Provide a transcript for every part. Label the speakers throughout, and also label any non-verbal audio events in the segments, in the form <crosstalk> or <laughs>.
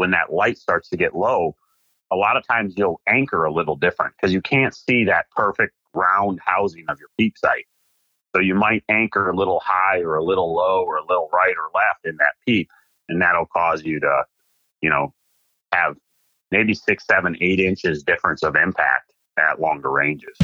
Speaker 1: when that light starts to get low, a lot of times you'll anchor a little different because you can't see that perfect round housing of your peep sight. So you might anchor a little high or a little low or a little right or left in that peep, and that'll cause you to, you know, have maybe six, seven, eight inches difference of impact at longer ranges.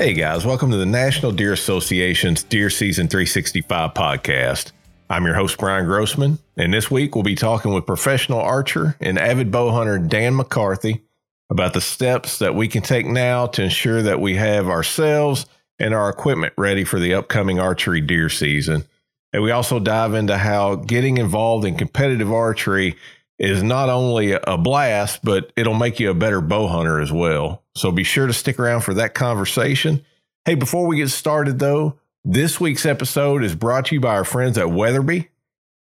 Speaker 2: Hey guys, welcome to the National Deer Association's Deer Season 365 podcast. I'm your host, Brian Grossman, and this week we'll be talking with professional archer and avid bow hunter Dan McCarthy about the steps that we can take now to ensure that we have ourselves and our equipment ready for the upcoming archery deer season. And we also dive into how getting involved in competitive archery is not only a blast, but it'll make you a better bow hunter as well. So be sure to stick around for that conversation. Hey, before we get started though, this week's episode is brought to you by our friends at Weatherby.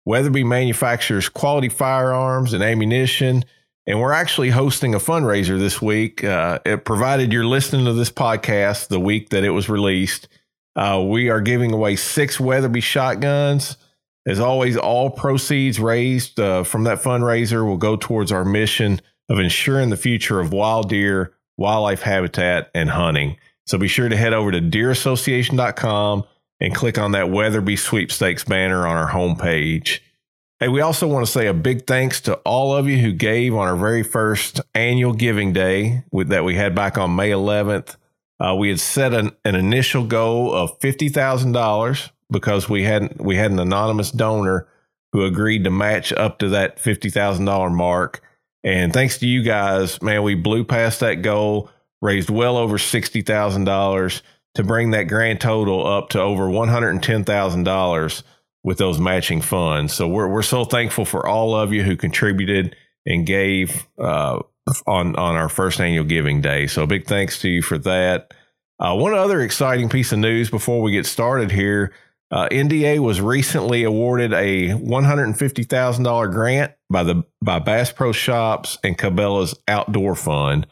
Speaker 2: Weatherby manufactures quality firearms and ammunition, and we're actually hosting a fundraiser this week. Uh, it provided you're listening to this podcast the week that it was released. Uh, we are giving away six Weatherby shotguns as always, all proceeds raised uh, from that fundraiser will go towards our mission of ensuring the future of wild deer, wildlife habitat, and hunting. So be sure to head over to deerassociation.com and click on that Weatherby Sweepstakes banner on our homepage. Hey, we also want to say a big thanks to all of you who gave on our very first annual giving day with, that we had back on May 11th. Uh, we had set an, an initial goal of $50,000 because we hadn't we had an anonymous donor who agreed to match up to that fifty thousand dollar mark. And thanks to you guys, man, we blew past that goal, raised well over sixty thousand dollars to bring that grand total up to over one hundred and ten thousand dollars with those matching funds. So we're we're so thankful for all of you who contributed and gave uh, on on our first annual giving day. So big thanks to you for that. Uh, one other exciting piece of news before we get started here. Uh, NDA was recently awarded a $150,000 grant by the by Bass Pro Shops and Cabela's Outdoor Fund,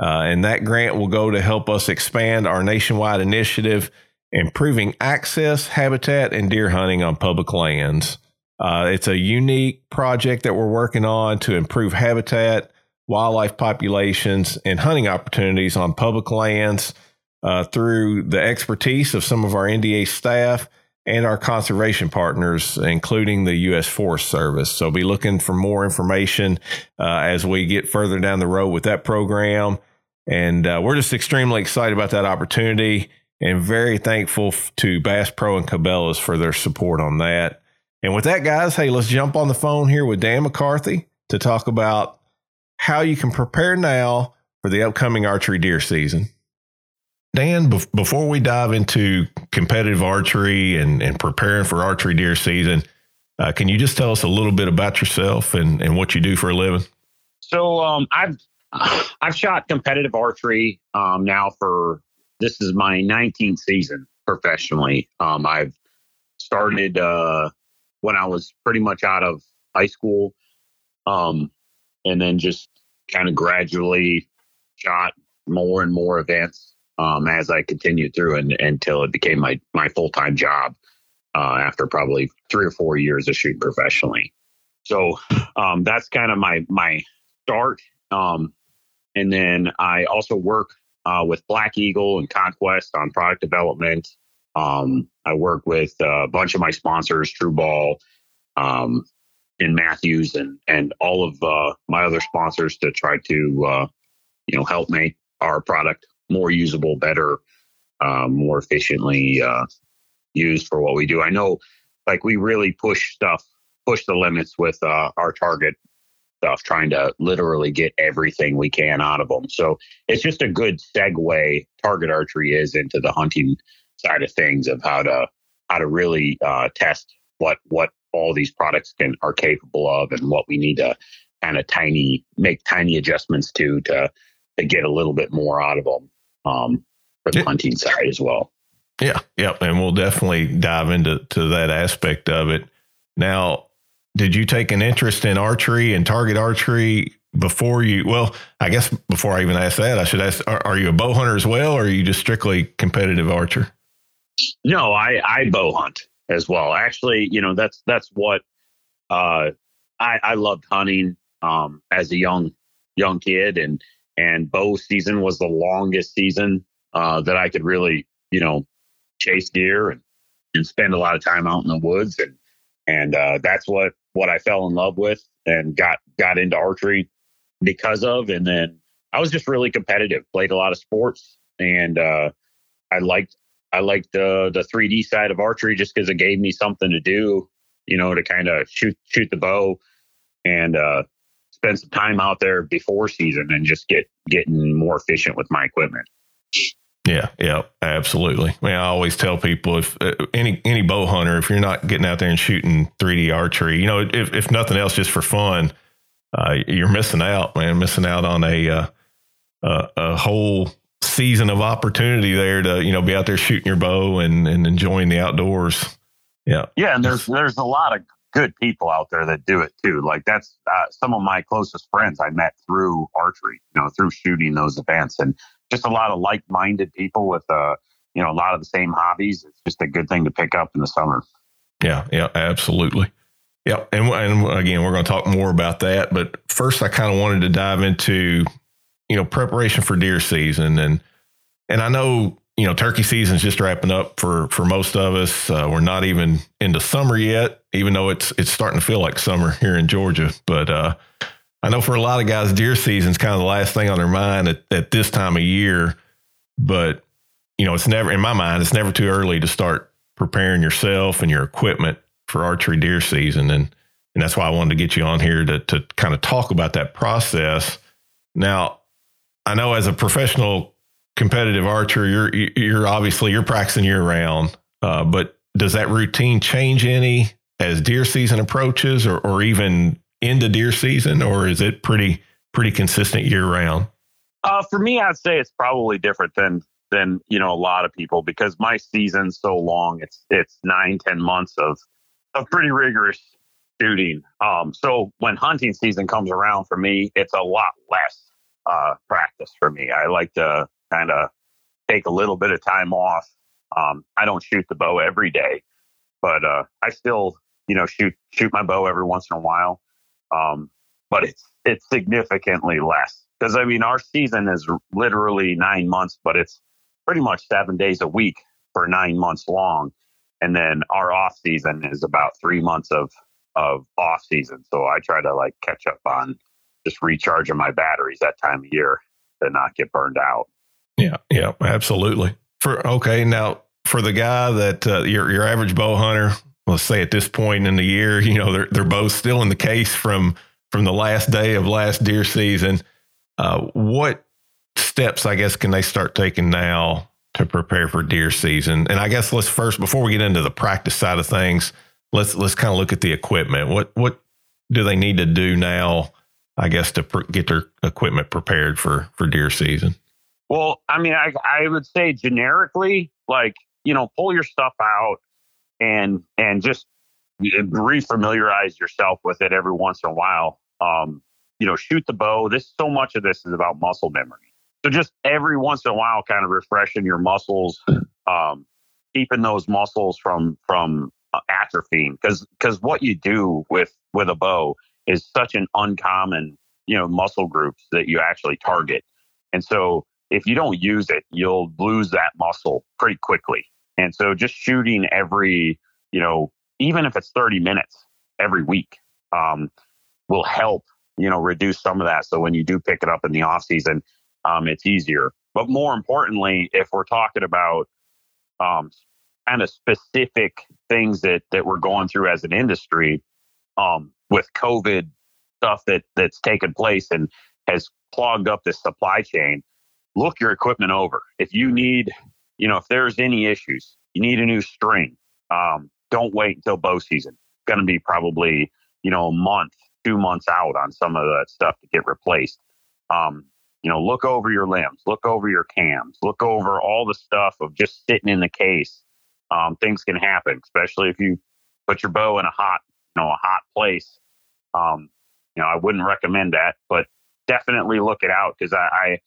Speaker 2: uh, and that grant will go to help us expand our nationwide initiative, improving access, habitat, and deer hunting on public lands. Uh, it's a unique project that we're working on to improve habitat, wildlife populations, and hunting opportunities on public lands uh, through the expertise of some of our NDA staff and our conservation partners, including the U.S. Forest Service. So be looking for more information uh, as we get further down the road with that program. And uh, we're just extremely excited about that opportunity and very thankful to Bass Pro and Cabela's for their support on that. And with that, guys, hey, let's jump on the phone here with Dan McCarthy to talk about how you can prepare now for the upcoming archery deer season. Dan, before we dive into competitive archery and, and preparing for archery deer season, uh, can you just tell us a little bit about yourself and, and what you do for a living?
Speaker 1: So um, I've <sighs> I've shot competitive archery um, now for this is my 19th season professionally. Um, I've started uh, when I was pretty much out of high school, um, and then just kind of gradually shot more and more events um, as I continued through and, until it became my, my full time job uh, after probably three or four years of shooting professionally. So um, that's kind of my my start. Um, and then I also work uh, with Black Eagle and Conquest on product development. Um, I work with a bunch of my sponsors, Truball, um, and Mathews, and and all of uh, my other sponsors to try to uh, you know help make our product more usable, better, um, more efficiently uh, used for what we do. I know, like we really push stuff, push the limits with uh, our target stuff, trying to literally get everything we can out of them. So it's just a good segue. Target archery is into the hunting side of things of how to how to really uh, test what what all these products can are capable of and what we need to kind of tiny make tiny adjustments to to to get a little bit more out of them um, for the yeah. hunting side as well.
Speaker 2: Yeah, yeah, and we'll definitely dive into to that aspect of it. Now, did you take an interest in archery and target archery before you? Well, I guess before I even ask that, I should ask: Are, are you a bow hunter as well, or are you just strictly competitive archer?
Speaker 1: No, I I bow hunt as well. Actually, you know that's that's what uh, I I loved hunting um, as a young young kid, and and bow season was the longest season uh, that I could really you know chase deer and and spend a lot of time out in the woods and and uh, that's what what I fell in love with and got got into archery because of. And then I was just really competitive, played a lot of sports, and uh, I liked I liked the the 3D side of archery just because it gave me something to do, you know, to kind of shoot shoot the bow and uh, spend some time out there before season and just get getting more efficient with my equipment.
Speaker 2: Yeah, yeah, absolutely. I, mean, I always tell people if uh, any any bow hunter, if you're not getting out there and shooting 3D archery, you know, if if nothing else, just for fun, uh, you're missing out, man. Missing out on a uh, uh, a whole season of opportunity there to you know be out there shooting your bow and and enjoying the outdoors. Yeah,
Speaker 1: yeah, and there's there's a lot of good people out there that do it too. Like that's uh, some of my closest friends I met through archery, you know, through shooting those events and just a lot of like-minded people with uh, you know, a lot of the same hobbies. It's just a good thing to pick up in the summer.
Speaker 2: Yeah, yeah, absolutely. Yeah, and, and again, we're going to talk more about that. But first, I kind of wanted to dive into, you know, preparation for deer season, and and I know you know turkey season's just wrapping up for for most of us. Uh, we're not even into summer yet, even though it's it's starting to feel like summer here in Georgia. But uh, I know for a lot of guys, deer season's kind of the last thing on their mind at, at this time of year. But, you know, it's never, in my mind, it's never too early to start preparing yourself and your equipment for archery deer season. And, and that's why I wanted to get you on here to, to kind of talk about that process. Now, I know as a professional competitive archer, you're, you're obviously, you're practicing year round, uh, but does that routine change any as deer season approaches or, or even into deer season, or is it pretty pretty consistent year round?
Speaker 1: Uh, for me, I'd say it's probably different than than you know a lot of people because my season's so long. It's it's nine ten months of of pretty rigorous shooting. Um, so when hunting season comes around for me, it's a lot less uh, practice for me. I like to kind of take a little bit of time off. Um, I don't shoot the bow every day, but uh, I still you know shoot shoot my bow every once in a while. Um, but it's it's significantly less because I mean our season is literally nine months, but it's pretty much seven days a week for nine months long, and then our off season is about three months of of off season. So I try to like catch up on just recharging my batteries that time of year to not get burned out.
Speaker 2: Yeah, yeah, absolutely. For okay, now for the guy that uh, your your average bow hunter let's say at this point in the year, <laughs> you know, they're they're both still in the case from from the last day of last deer season. Uh, what steps, I guess, can they start taking now to prepare for deer season? And I guess let's first, before we get into the practice side of things, let's let's kind of look at the equipment. What what do they need to do now? I guess to pr- get their equipment prepared for for deer season.
Speaker 1: Well, I mean, I I would say generically, like you know, pull your stuff out and and just refamiliarize yourself with it every once in a while. Um, you know, shoot the bow. This so much of this is about muscle memory. So just every once in a while, kind of refreshing your muscles, um, keeping those muscles from from uh, atrophying. Because because what you do with with a bow is such an uncommon you know muscle groups that you actually target, and so if you don't use it, you'll lose that muscle pretty quickly. And so just shooting every, you know, even if it's 30 minutes every week, um, will help, you know, reduce some of that. So when you do pick it up in the off season, um, it's easier. But more importantly, if we're talking about um, kind of specific things that that we're going through as an industry, um, with COVID stuff that that's taken place and has clogged up this supply chain, look your equipment over. If you need you know, if there's any issues, you need a new string. Um, don't wait until bow season. It's going to be probably, you know, a month, two months out on some of that stuff to get replaced. Um, you know, look over your limbs, look over your cams, look over all the stuff of just sitting in the case. Um, things can happen, especially if you put your bow in a hot, you know, a hot place, um, you know, I wouldn't recommend that, but definitely look it out because I, I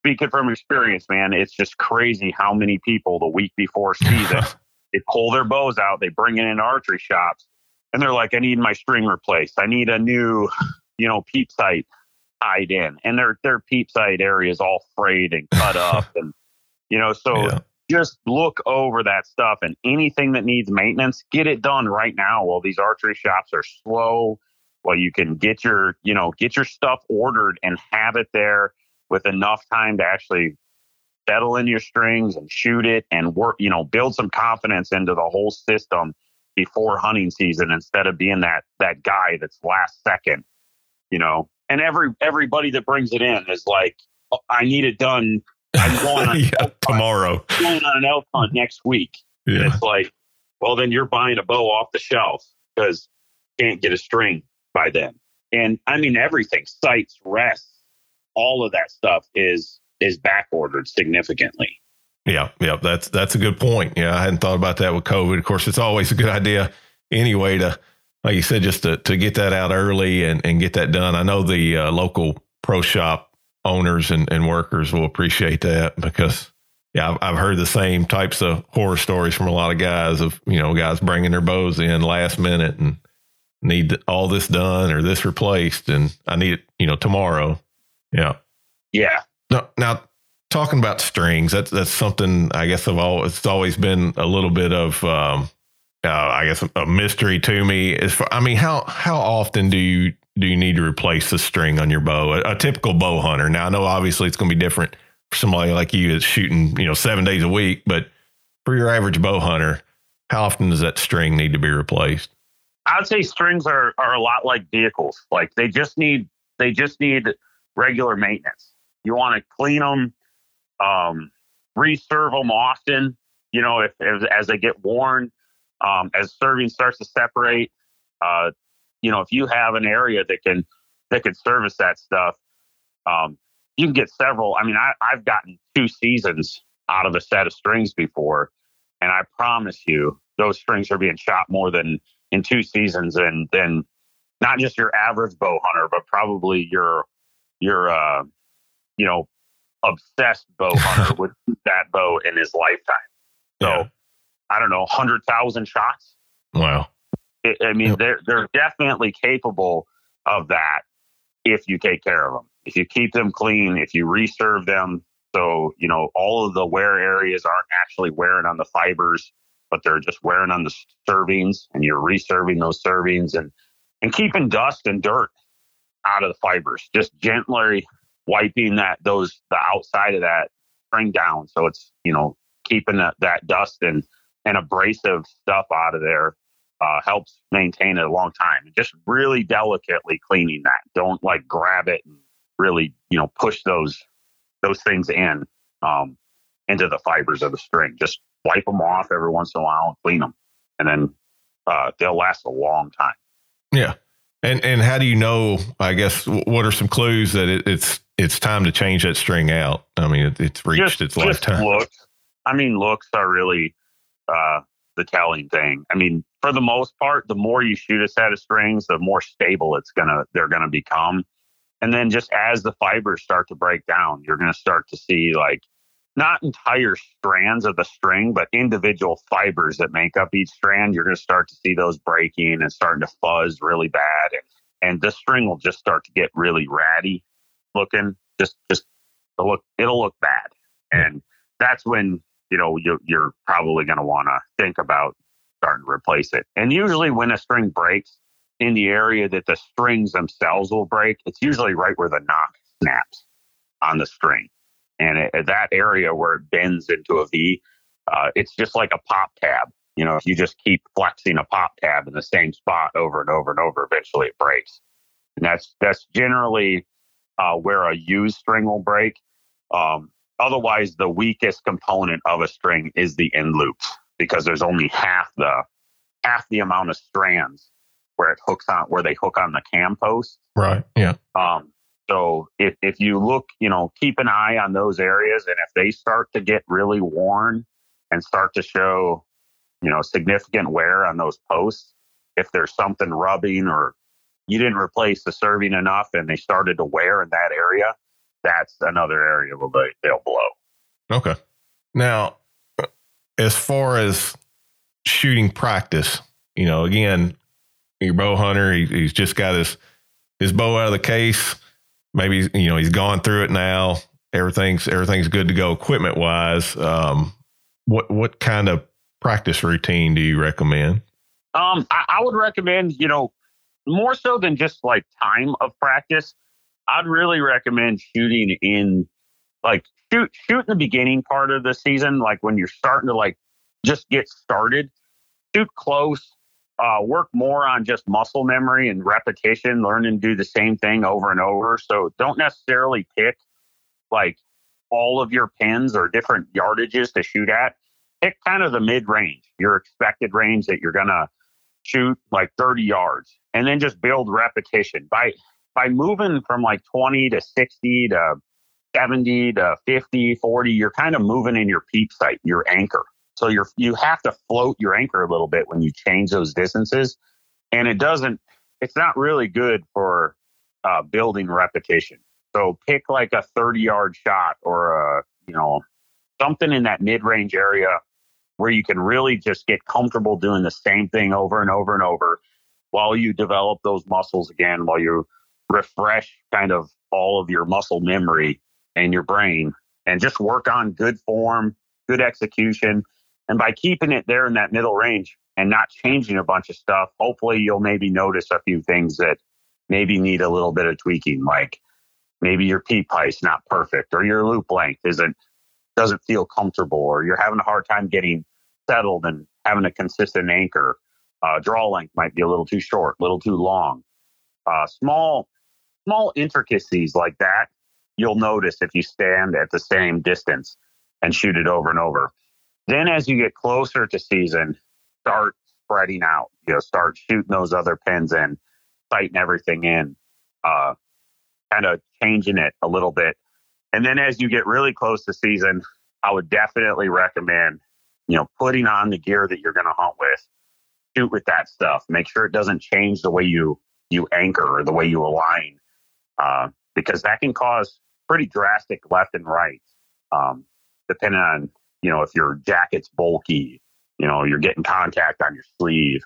Speaker 1: speaking from experience, man, it's just crazy how many people the week before season <laughs> they pull their bows out, they bring it in archery shops, and they're like, I need my string replaced. I need a new, you know, peep sight tied in. And their their peep sight area is all frayed and cut <laughs> up and you know, so yeah. just look over that stuff and anything that needs maintenance, get it done right now while these archery shops are slow. While you can get your, you know, get your stuff ordered and have it there with enough time to actually settle in your strings and shoot it and work, you know, build some confidence into the whole system before hunting season instead of being that that guy that's last second, you know. And every everybody that brings it in is like, oh, I need it done. I'm going on
Speaker 2: yeah, tomorrow.
Speaker 1: I'm going on an elk hunt next week. Yeah. It's like, well, then you're buying a bow off the shelf because you can't get a string by then. And I mean everything, sights, rests, all of that stuff is is back ordered significantly.
Speaker 2: Yeah, yeah, that's that's a good point. Yeah, I hadn't thought about that with COVID. Of course, it's always a good idea anyway to, like you said, just to to get that out early and and get that done. I know the uh, local pro shop owners and, and workers will appreciate that because yeah, I've, I've heard the same types of horror stories from a lot of guys of you know guys bringing their bows in last minute and need all this done or this replaced and I need it you know tomorrow. Yeah,
Speaker 1: yeah.
Speaker 2: Now, now talking about strings, that's that's something I guess I've always it's always been a little bit of um, uh, I guess a mystery to me. Is for, I mean, how how often do you do you need to replace the string on your bow? A, a typical bow hunter. Now I know obviously it's going to be different for somebody like you that's shooting you know seven days a week, but for your average bow hunter, how often does that string need to be replaced?
Speaker 1: I'd say strings are are a lot like vehicles. Like they just need they just need regular maintenance. You want to clean them um, reserve them often. You know, if, if as they get worn, um, as serving starts to separate, uh, you know, if you have an area that can that can service that stuff, um, you can get several. I mean, I, I've gotten two seasons out of a set of strings before, and I promise you, those strings are being shot more than in two seasons, and then not just your average bow hunter, but probably your your uh, you know obsessed bow <laughs> hunter would that bow in his lifetime. So yeah. I don't know, hundred thousand shots.
Speaker 2: Wow.
Speaker 1: It, I mean, yep. they're they're definitely capable of that if you take care of them. If you keep them clean, if you reserve them, so you know all of the wear areas aren't actually wearing on the fibers, but they're just wearing on the servings, and you're reserving those servings and and keeping dust and dirt out of the fibers. Just gently wiping that those the outside of that spring down. So it's you know keeping that, that dust and and abrasive stuff out of there uh, helps maintain it a long time. Just really delicately cleaning that. Don't like grab it and really you know push those those things in um, into the fibers of the string. Just wipe them off every once in a while and clean them and then uh, they'll last a long time.
Speaker 2: Yeah and and how do you know? I guess what are some clues that it, it's it's time to change that string out? I mean, it, it's reached just, its lifetime.
Speaker 1: Looks. I mean, looks are really uh, the telling thing. I mean, for the most part, the more you shoot a set of strings, the more stable it's gonna they're gonna become. And then just as the fibers start to break down, you're gonna start to see like not entire strands of the string, but individual fibers that make up each strand. You're going to start to see those breaking and starting to fuzz really bad. And, and the string will just start to get really ratty looking. Just, just it'll look, it'll look bad. And that's when, you know, you, you're probably going to want to think about starting to replace it. And usually when a string breaks in the area that the strings themselves will break, it's usually right where the nock snaps on the string. And it, that area where it bends into a V, uh, it's just like a pop tab. You know, if you just keep flexing a pop tab in the same spot over and over and over, eventually it breaks. And that's that's generally uh, where a used string will break. Um, otherwise, the weakest component of a string is the end loops because there's only half the half the amount of strands where it hooks on where they hook on the cam post.
Speaker 2: Right. Yeah.
Speaker 1: Um, so if, if you look, you know, keep an eye on those areas. And if they start to get really worn and start to show, you know, significant wear on those posts, if there's something rubbing or you didn't replace the serving enough and they started to wear in that area, that's another area where they, they'll blow.
Speaker 2: Okay. Now, as far as shooting practice, you know, again, your bow hunter, he, he's just got his his bow out of the case. Maybe you know he's gone through it now. Everything's everything's good to go equipment wise. Um, what what kind of practice routine do you recommend?
Speaker 1: Um, I, I would recommend you know more so than just like time of practice. I'd really recommend shooting in like shoot shoot in the beginning part of the season, like when you're starting to like just get started. Shoot close, uh, work more on just muscle memory and repetition, learn and do the same thing over and over. So don't necessarily pick like all of your pins or different yardages to shoot at. Pick kind of the mid range, your expected range that you're gonna shoot like 30 yards, and then just build repetition by by moving from like 20 to 60 to 70 to 50, 40. You're kind of moving in your peep sight, your anchor. So you're you have to float your anchor a little bit when you change those distances, and it doesn't. It's not really good for uh, building repetition. So pick like a 30 yard shot or a you know something in that mid range area where you can really just get comfortable doing the same thing over and over and over while you develop those muscles again, while you refresh kind of all of your muscle memory and your brain and just work on good form, good execution, and by keeping it there in that middle range and not changing a bunch of stuff, hopefully you'll maybe notice a few things that maybe need a little bit of tweaking, like maybe your peep height's not perfect or your loop length isn't doesn't feel comfortable or you're having a hard time getting settled and having a consistent anchor. Uh, draw length might be a little too short, a little too long. Uh, small, small intricacies like that, you'll notice if you stand at the same distance and shoot it over and over. Then as you get closer to season, start spreading out. You know, start shooting those other pins in, tighten everything in, uh, kind of changing it a little bit. And then as you get really close to season, I would definitely recommend, you know, putting on the gear that you're going to hunt with. Shoot with that stuff. Make sure it doesn't change the way you you anchor or the way you align, uh, because that can cause pretty drastic left and right, um, depending on you know, if your jacket's bulky, you know, you're getting contact on your sleeve.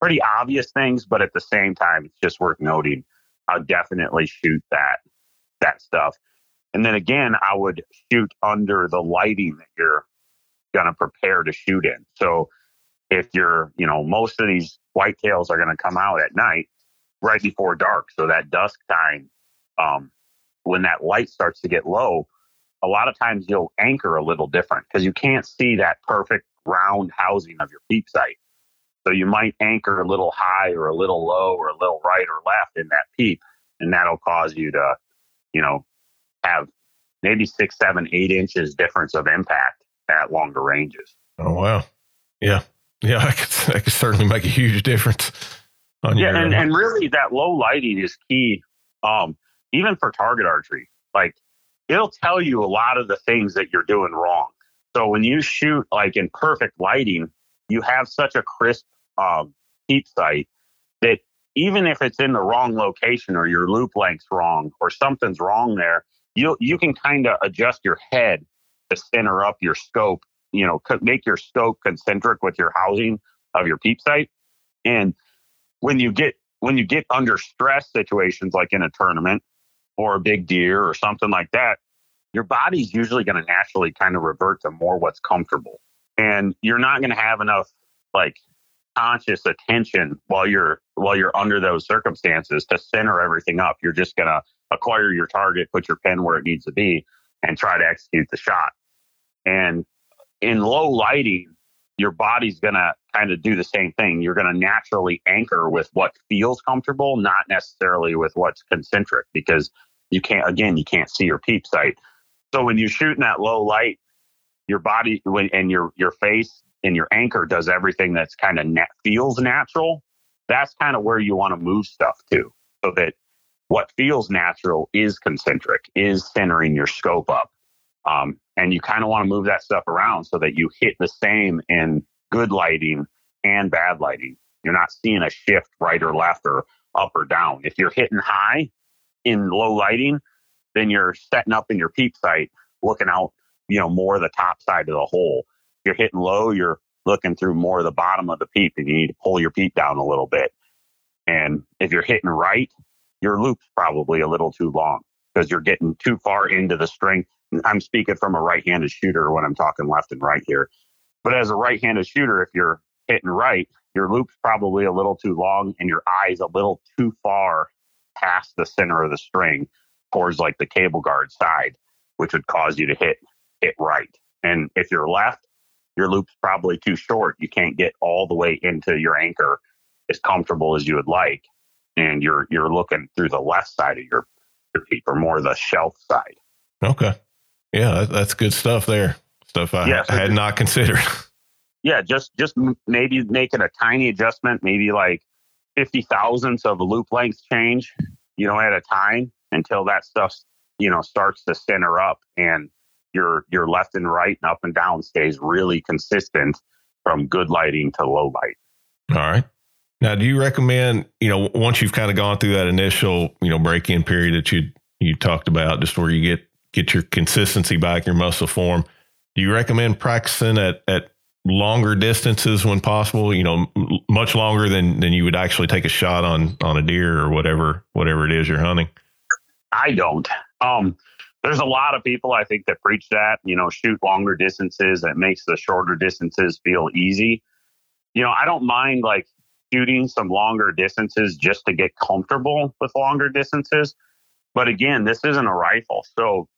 Speaker 1: Pretty obvious things, but at the same time, it's just worth noting. I'll definitely shoot that that stuff. And then again, I would shoot under the lighting that you're gonna prepare to shoot in. So if you're, you know, most of these whitetails are gonna come out at night, right before dark. So that dusk time, um, when that light starts to get low, a lot of times you'll anchor a little different because you can't see that perfect round housing of your peep sight. So you might anchor a little high or a little low or a little right or left in that peep, and that'll cause you to, you know, have maybe six, seven, eight inches difference of impact at longer ranges.
Speaker 2: Oh wow, yeah, yeah, I could, could certainly make a huge difference.
Speaker 1: On yeah, your, and, and really that low lighting is key, um, even for target archery. Like it'll tell you a lot of the things that you're doing wrong. So when you shoot like in perfect lighting, you have such a crisp um, peep sight that even if it's in the wrong location or your loop length's wrong or something's wrong there, you you can kind of adjust your head to center up your scope. You know, make your scope concentric with your housing of your peep sight. And when you get when you get under stress situations like in a tournament, or a big deer or something like that, your body's usually going to naturally kind of revert to more what's comfortable. And you're not going to have enough like conscious attention while you're while you're under those circumstances to center everything up. You're just going to acquire your target, put your pin where it needs to be and try to execute the shot. And in low lighting, your body's going to kind of do the same thing. You're going to naturally anchor with what feels comfortable, not necessarily with what's concentric, because you can't, again, you can't see your peep sight. So when you shoot in that low light, your body and your, your face and your anchor does everything that's kind of net feels natural. That's kind of where you want to move stuff to so that what feels natural is concentric, is centering your scope up. Um, and you kind of want to move that stuff around so that you hit the same in good lighting and bad lighting You're not seeing a shift right or left or up or down. If you're hitting high in low lighting, then you're setting up in your peep sight, looking out, you know, more the top side of the hole. If you're hitting low, you're looking through more of the bottom of the peep and you need to pull your peep down a little bit. And if you're hitting right, your loop's probably a little too long because you're getting too far into the string. I'm speaking from a right handed shooter when I'm talking left and right here. But as a right handed shooter, if you're hitting right, your loop's probably a little too long and your eye's a little too far past the center of the string towards like the cable guard side, which would cause you to hit hit right. And if you're left, your loop's probably too short. You can't get all the way into your anchor as comfortable as you would like. And you're you're looking through the left side of your, your peep or more the shelf side.
Speaker 2: Okay. Yeah, that's good stuff there. Stuff I yeah, so had not considered. <laughs>
Speaker 1: Yeah, just just maybe making a tiny adjustment, maybe like fifty thousandths of a loop length change, you know, at a time until that stuff, you know, starts to center up and your your left and right and up and down stays really consistent from good lighting to low light.
Speaker 2: All right. Now, do you recommend, you know, once you've kind of gone through that initial, you know, break in period that you you talked about, just where you get get your consistency back, your muscle form, do you recommend practicing at at longer distances when possible? You know, much longer than than you would actually take a shot on on a deer or whatever whatever it is you're hunting.
Speaker 1: I don't. Um, there's a lot of people I think that preach that, you know, shoot longer distances. That makes the shorter distances feel easy. You know, I don't mind like shooting some longer distances just to get comfortable with longer distances. But again, this isn't a rifle. So,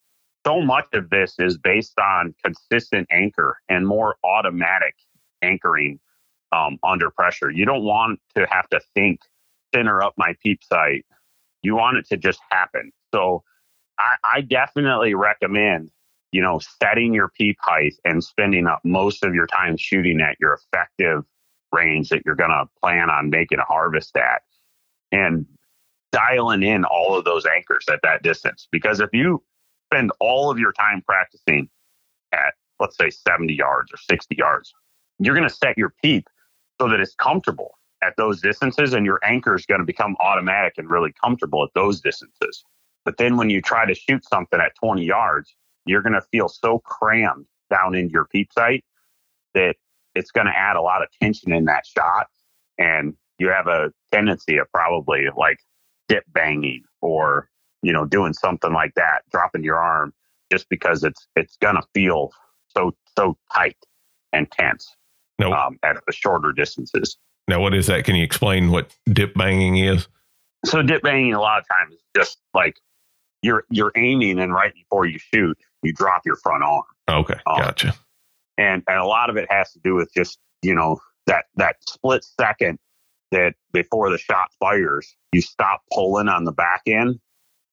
Speaker 1: so much of this is based on consistent anchor and more automatic anchoring um, under pressure. You don't want to have to think, center up my peep sight. You want it to just happen. So, I, I definitely recommend, you know, setting your peep height and spending up most of your time shooting at your effective range that you're going to plan on making a harvest at and dialing in all of those anchors at that distance. Because if you spend all of your time practicing at, let's say, 70 yards or 60 yards, you're going to set your peep so that it's comfortable at those distances and your anchor is going to become automatic and really comfortable at those distances. But then when you try to shoot something at 20 yards, you're going to feel so crammed down into your peep sight that it's going to add a lot of tension in that shot. And you have a tendency of probably like dip banging or, you know, doing something like that, dropping your arm just because it's, it's going to feel so, so tight and tense no. um, at the shorter distances.
Speaker 2: Now, what is that? Can you explain what dip banging is?
Speaker 1: So dip banging a lot of times is just like you're you're aiming and right before you shoot, you drop your front arm.
Speaker 2: Okay, um, gotcha.
Speaker 1: And and a lot of it has to do with just you know that that split second that before the shot fires, you stop pulling on the back end,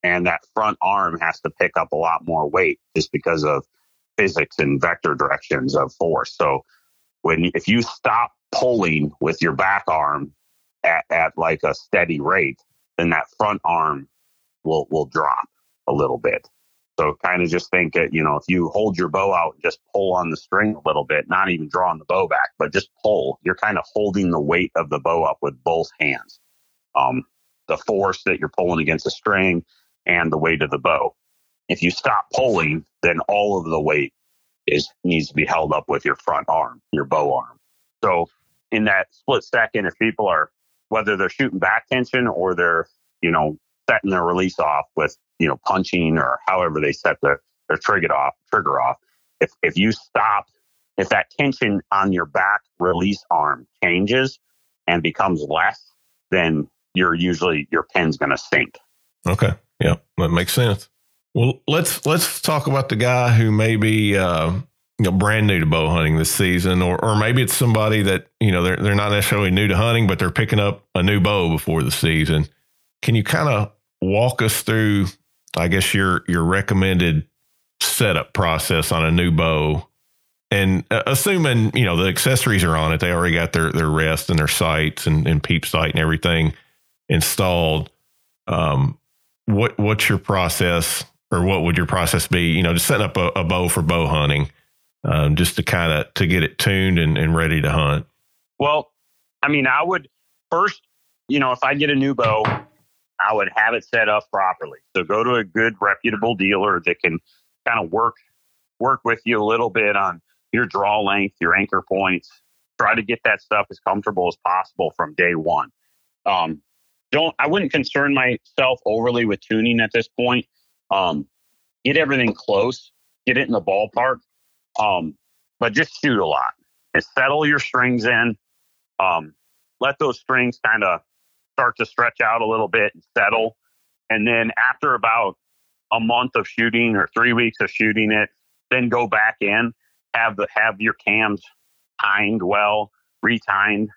Speaker 1: and that front arm has to pick up a lot more weight just because of physics and vector directions of force. So when if you stop pulling with your back arm at, at like a steady rate, then that front arm will will drop a little bit. So kind of just think that, you know, if you hold your bow out and just pull on the string a little bit, not even drawing the bow back, but just pull, you're kind of holding the weight of the bow up with both hands. Um, the force that you're pulling against the string and the weight of the bow. If you stop pulling, then all of the weight is needs to be held up with your front arm, your bow arm. So in that split second, if people are whether they're shooting back tension or they're, you know, setting their release off with you know punching or however they set their their trigger off trigger off. If if you stop, if that tension on your back release arm changes and becomes less, then you're usually your pin's to sink.
Speaker 2: Okay, yeah, that makes sense. Well, let's let's talk about the guy who may be uh, you know brand new to bow hunting this season, or or maybe it's somebody that you know they're they're not necessarily new to hunting, but they're picking up a new bow before the season. Can you kind of walk us through, I guess, your your recommended setup process on a new bow? And uh, assuming, you know, the accessories are on it, they already got their, their rest and their sights and, and peep sight and everything installed. Um, what what's your process or what would your process be? You know, just setting up a, a bow for bow hunting, um, just to kind of to get it tuned and, and ready to hunt.
Speaker 1: Well, I mean, I would first, you know, if I get a new bow, I would have it set up properly. So go to a good reputable dealer that can kind of work work with you a little bit on your draw length, your anchor points. Try to get that stuff as comfortable as possible from day one. Um, don't I wouldn't concern myself overly with tuning at this point. Um, get everything close, get it in the ballpark, um, but just shoot a lot and settle your strings in. Um, let those strings kind of start to stretch out a little bit and settle. And then after about a month of shooting or three weeks of shooting it, then go back in, have the have your cams timed well, retimed.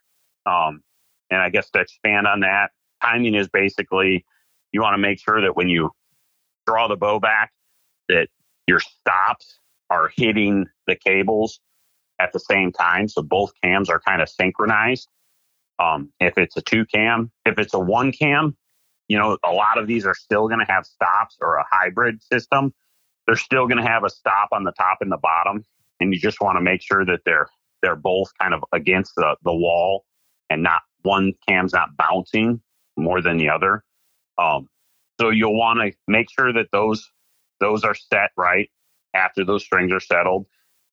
Speaker 1: Um, and I guess to expand on that, timing is basically you want to make sure that when you draw the bow back, that your stops are hitting the cables at the same time. So both cams are kind of synchronized. Um, if it's a two cam, if it's a one cam, you know, a lot of these are still going to have stops or a hybrid system. They're still going to have a stop on the top and the bottom. And you just want to make sure that they're, they're both kind of against the, the wall and not one cam's not bouncing more than the other. Um, so you'll want to make sure that those, those are set right after those strings are settled.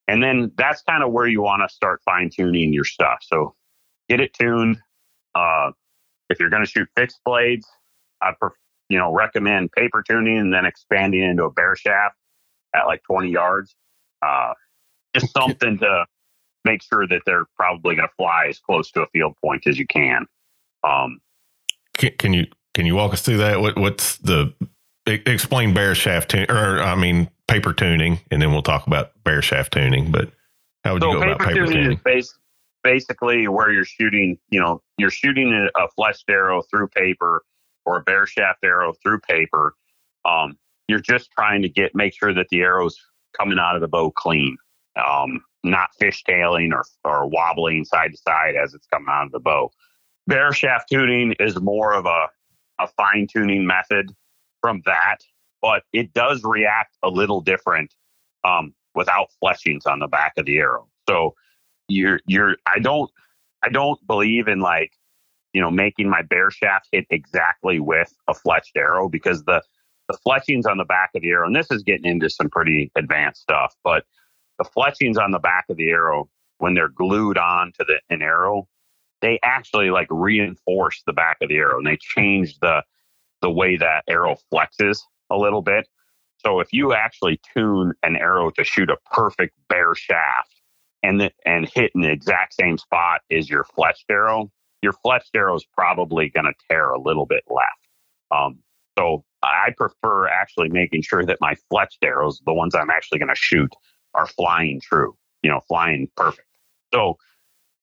Speaker 1: And then that's kind of where you want to start fine tuning your stuff. So get it tuned. Uh, if you're going to shoot fixed blades, I pref- you know recommend paper tuning and then expanding into a bare shaft at like 20 yards. Uh, just something to make sure that they're probably going to fly as close to a field point as you can. Um,
Speaker 2: can, can you can you walk us through that? What, what's the explain bare shaft tuning, or I mean paper tuning, and then we'll talk about bare shaft tuning. But how would so you go about paper tuning? tuning?
Speaker 1: Is basically where you're shooting, you know, you're shooting a fletched arrow through paper or a bare shaft arrow through paper. Um, you're just trying to get make sure that the arrow's coming out of the bow clean, um, not fishtailing or or wobbling side to side as it's coming out of the bow. Bare shaft tuning is more of a a fine tuning method from that, but it does react a little different um, without fletchings on the back of the arrow. So you're you're I don't I don't believe in like you know making my bare shaft hit exactly with a fletched arrow because the the fletchings on the back of the arrow and this is getting into some pretty advanced stuff but the fletchings on the back of the arrow when they're glued on to the an arrow they actually like reinforce the back of the arrow and they change the the way that arrow flexes a little bit so if you actually tune an arrow to shoot a perfect bare shaft and the, and hit in the exact same spot as your fletched arrow, your fletched arrow is probably going to tear a little bit left. Um, so I prefer actually making sure that my fletched arrows, the ones I'm actually going to shoot, are flying true, you know, flying perfect. So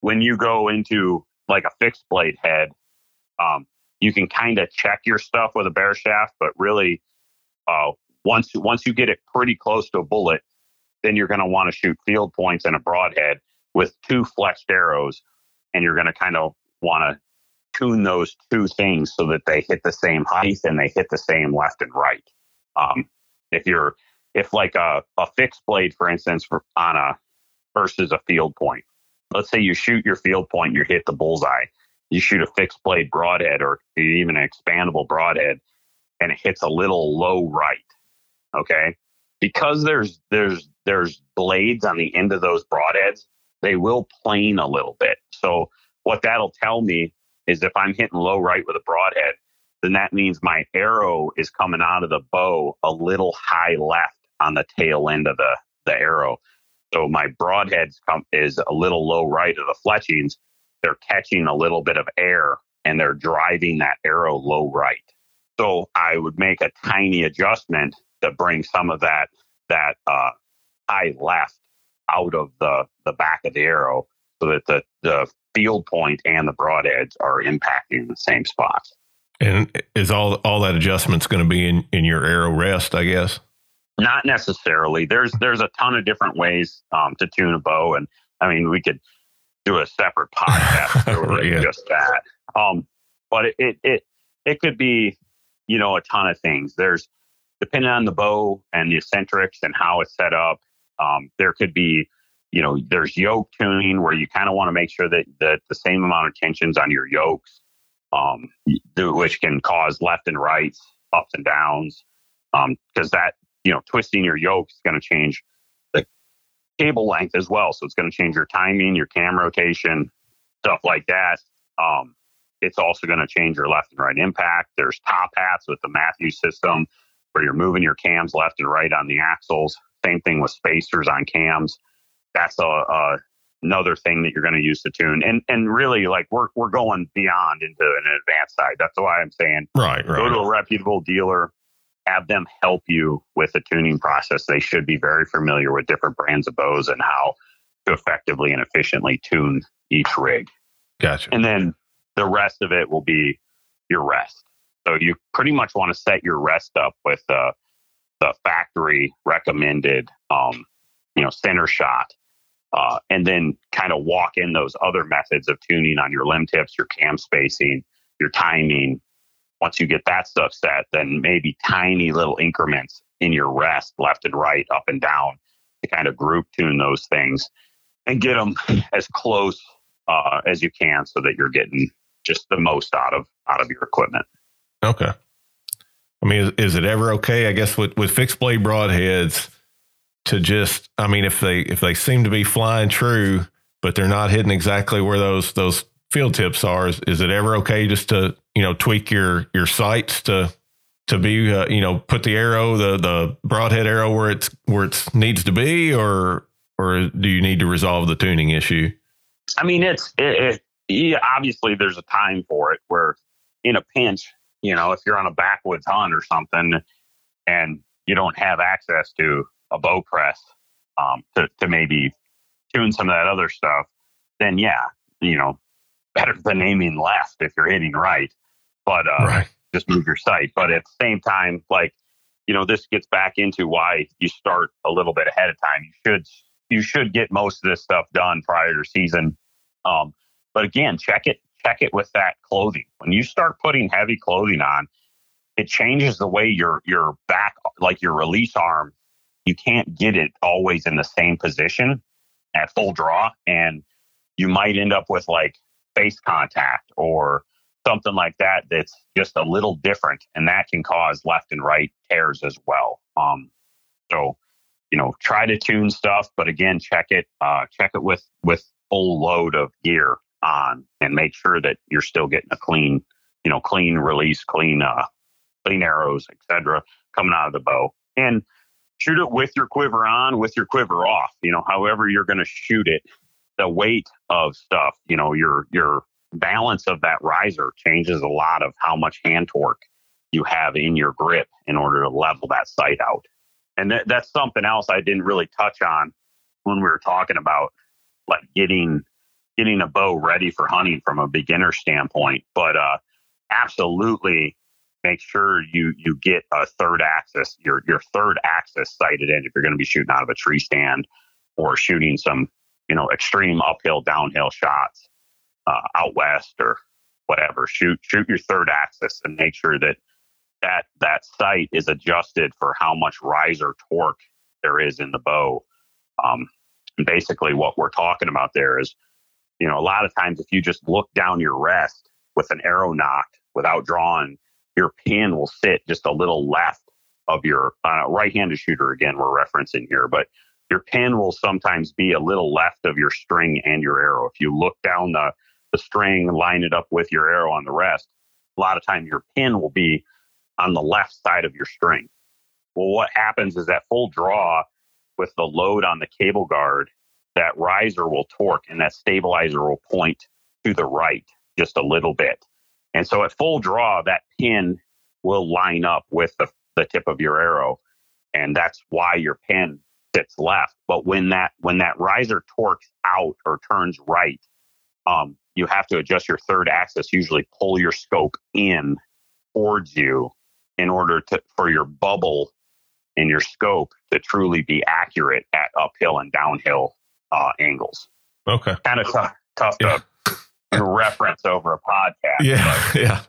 Speaker 1: when you go into like a fixed blade head, um, you can kind of check your stuff with a bare shaft, but really, uh, once once you get it pretty close to a bullet, then you're going to want to shoot field points and a broadhead with two fletched arrows. And you're going to kind of want to tune those two things so that they hit the same height and they hit the same left and right. Um, if you're, if like a, a fixed blade, for instance, for, on a versus a field point, let's say you shoot your field point, you hit the bullseye, you shoot a fixed blade broadhead or even an expandable broadhead and it hits a little low right. Okay because there's there's there's blades on the end of those broadheads, they will plane a little bit. So what that'll tell me is if I'm hitting low right with a broadhead, then that means my arrow is coming out of the bow a little high left on the tail end of the, the arrow. So my broadheads come is a little low right of the fletchings. They're catching a little bit of air and they're driving that arrow low right. So I would make a tiny adjustment to bring some of that that uh, high left out of the the back of the arrow, so that the the field point and the broadheads are impacting the same spot.
Speaker 2: And is all all that adjustments going to be in in your arrow rest? I guess.
Speaker 1: Not necessarily. There's there's a ton of different ways um, to tune a bow, and I mean we could do a separate <laughs> podcast yeah. just that. Um, but it, it it it could be you know a ton of things. There's depending on the bow and the eccentrics and how it's set up, um, there could be, you know, there's yoke tuning where you kind of want to make sure that, that the same amount of tensions on your yokes um, which can cause left and rights, ups and downs, because um, that you know twisting your yoke is going to change the cable length as well. So it's going to change your timing, your cam rotation, stuff like that. Um, it's also going to change your left and right impact. There's top hats with the Mathews system where you're moving your cams left and right on the axles. Same thing with spacers on cams. That's a, a another thing that you're going to use to tune. And and really, like we're we're going beyond into an advanced side. That's why I'm saying
Speaker 2: right, right.
Speaker 1: Go to a reputable dealer, have them help you with the tuning process. They should be very familiar with different brands of bows and how to effectively and efficiently tune each rig.
Speaker 2: Gotcha.
Speaker 1: And then the rest of it will be your rest. So you pretty much want to set your rest up with the the factory recommended, um, you know, center shot, uh, and then kind of walk in those other methods of tuning on your limb tips, your cam spacing, your timing. Once you get that stuff set, then maybe tiny little increments in your rest, left and right, up and down, to kind of group tune those things and get them as close uh, as you can, so that you're getting just the most out of out of your equipment.
Speaker 2: Okay. I mean, is, is it ever okay? I guess with with fixed blade broadheads to just, I mean, if they if they seem to be flying true, but they're not hitting exactly where those those field tips are, is, is it ever okay just to you know tweak your your sights to to be uh, you know put the arrow the the broadhead arrow where it's where it needs to be, or or do you need to resolve the tuning issue?
Speaker 1: I mean, it's it, it yeah, obviously there's a time for it where in a pinch, you know, if you're on a backwoods hunt or something and you don't have access to a bow press um, to, to maybe tune some of that other stuff, then yeah, you know, better than aiming left if you're hitting right. But uh, right. just move your sight. But at the same time, like, you know, this gets back into why you start a little bit ahead of time. You should you should get most of this stuff done prior to season. Um, but again, check it check it with that clothing. When you start putting heavy clothing on, it changes the way your your back like your release arm, you can't get it always in the same position at full draw and you might end up with like face contact or something like that that's just a little different and that can cause left and right tears as well. Um so you know, try to tune stuff, but again, check it, uh, check it with, with full load of gear on and make sure that you're still getting a clean, you know, clean release, clean, uh, clean arrows, etc., coming out of the bow. And shoot it with your quiver on, with your quiver off. You know, however you're going to shoot it. The weight of stuff, you know, your your balance of that riser changes a lot of how much hand torque you have in your grip in order to level that sight out. And that, that's something else I didn't really touch on when we were talking about like getting getting a bow ready for hunting from a beginner standpoint. But uh, absolutely make sure you you get a third axis, your your third axis sighted in if you're going to be shooting out of a tree stand or shooting some you know extreme uphill downhill shots uh, out west or whatever. Shoot shoot your third axis and make sure that that that sight is adjusted for how much riser torque there is in the bow. Um, basically, what we're talking about there is you know, a lot of times if you just look down your rest with an arrow nock without drawing, your pin will sit just a little left of your uh, right-handed shooter. Again, we're referencing here, but your pin will sometimes be a little left of your string and your arrow. If you look down the, the string line it up with your arrow on the rest, a lot of time your pin will be on the left side of your string. Well, what happens is that full draw with the load on the cable guard that riser will torque and that stabilizer will point to the right just a little bit. And so at full draw, that pin will line up with the, the tip of your arrow. And that's why your pin sits left. But when that when that riser torques out or turns right, um, you have to adjust your third axis, usually pull your scope in towards you in order to for your bubble in your scope to truly be accurate at uphill and downhill uh, angles.
Speaker 2: Okay.
Speaker 1: Kind of tough, tough yeah. to <laughs> reference over a podcast.
Speaker 2: Yeah. Yeah.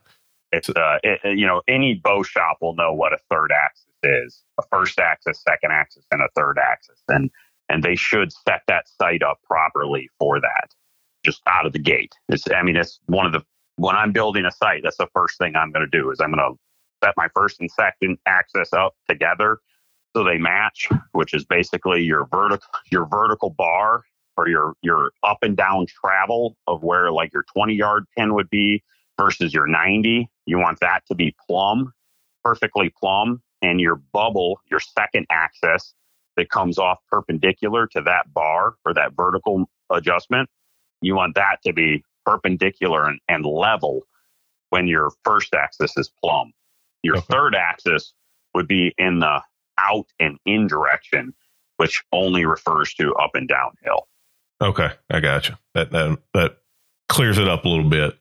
Speaker 1: It's, uh, it, you know, any bow shop will know what a third axis is a first axis, second axis, and a third axis. And, and they should set that sight up properly for that just out of the gate. It's, I mean, it's one of the when I'm building a sight, that's the first thing I'm going to do is I'm going to set my first and second axis up together so they match, which is basically your vertical your vertical bar or your your up and down travel of where like your 20 yard pin would be versus your 90. You want that to be plumb, perfectly plumb, and your bubble, your second axis that comes off perpendicular to that bar or that vertical adjustment, you want that to be perpendicular and, and level when your first axis is plumb. Your okay. third axis would be in the out and in direction, which only refers to up and downhill.
Speaker 2: Okay, I got you. That that that clears it up a little bit.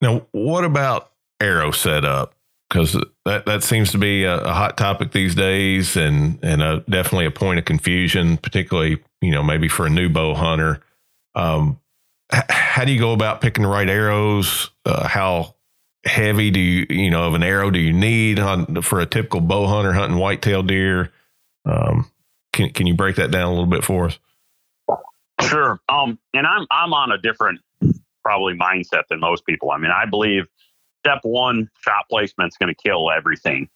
Speaker 2: Now, what about arrow setup? Because that that seems to be a, a, hot topic these days, and and a, definitely a point of confusion, particularly you know maybe for a new bow hunter. Um, h- how do you go about picking the right arrows? Uh, how heavy do you you know of an arrow do you need on for a typical bow hunter hunting whitetail deer? Um, can can you break that down a little bit for us?
Speaker 1: Sure. Um, and I'm I'm on a different probably mindset than most people. I mean, I believe step one, shot placement is going to kill everything,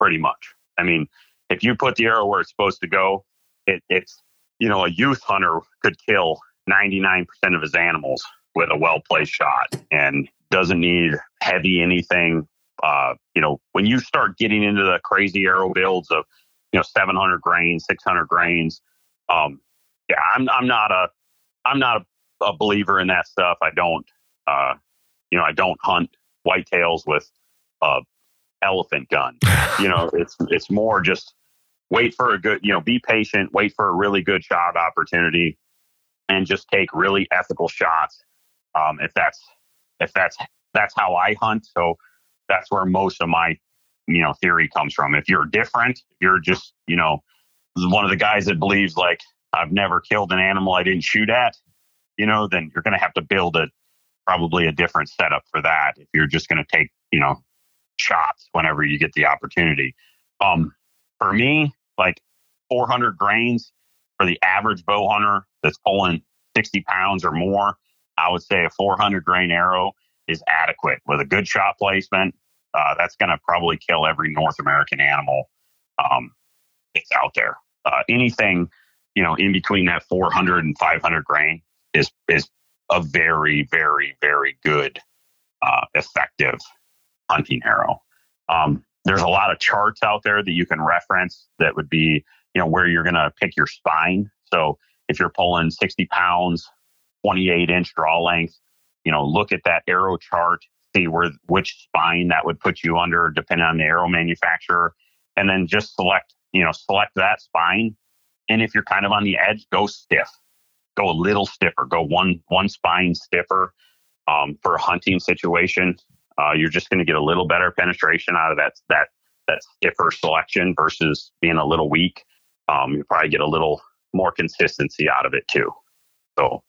Speaker 1: pretty much. I mean, if you put the arrow where it's supposed to go, it, it's you know a youth hunter could kill 99% of his animals with a well placed shot and doesn't need heavy anything. Uh, you know, when you start getting into the crazy arrow builds of, you know, 700 grains, 600 grains, um, yeah, I'm, I'm not a, I'm not a, a believer in that stuff. I don't, uh, you know, I don't hunt whitetails with a elephant gun. you know, <laughs> it's, it's more just wait for a good, you know, be patient, wait for a really good shot opportunity and just take really ethical shots. Um, if that's if that's that's how I hunt. So that's where most of my you know theory comes from. If you're different, you're just you know one of the guys that believes like I've never killed an animal I didn't shoot at, you know, then you're going to have to build a probably a different setup for that. If you're just going to take you know shots whenever you get the opportunity. Um, for me, like 400 grains for the average bow hunter that's pulling 60 pounds or more, I would say a 400 grain arrow is adequate with a good shot placement. Uh, that's going to probably kill every North American animal um, that's out there. Uh, anything, you know, in between that 400 and 500 grain is is a very, very, very good, uh, effective hunting arrow. Um, there's a lot of charts out there that you can reference that would be, you know, where you're going to pick your spine. So if you're pulling 60 pounds, 28 inch draw length, you know, look at that arrow chart, see where which spine that would put you under, depending on the arrow manufacturer, and then just select, you know, select that spine. And if you're kind of on the edge, go stiff, go a little stiffer, go one one spine stiffer um, for a hunting situation. Uh, you're just going to get a little better penetration out of that that that stiffer selection versus being a little weak. Um, you probably get a little more consistency out of it too. So,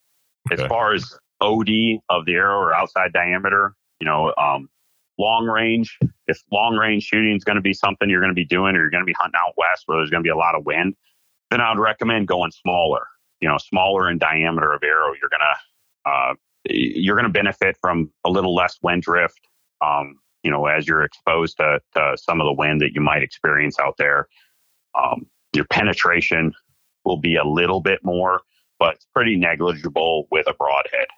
Speaker 1: okay. as far as OD of the arrow or outside diameter, you know, um, long range, if long range shooting is going to be something you're going to be doing or you're going to be hunting out west where there's going to be a lot of wind, then I would recommend going smaller, you know, smaller in diameter of arrow. You're to, uh, you're to benefit from a little less wind drift, um, you know, as you're exposed to, to, some of the wind that you might experience out there. Um, your penetration will be a little bit more, but it's pretty negligible with a broadhead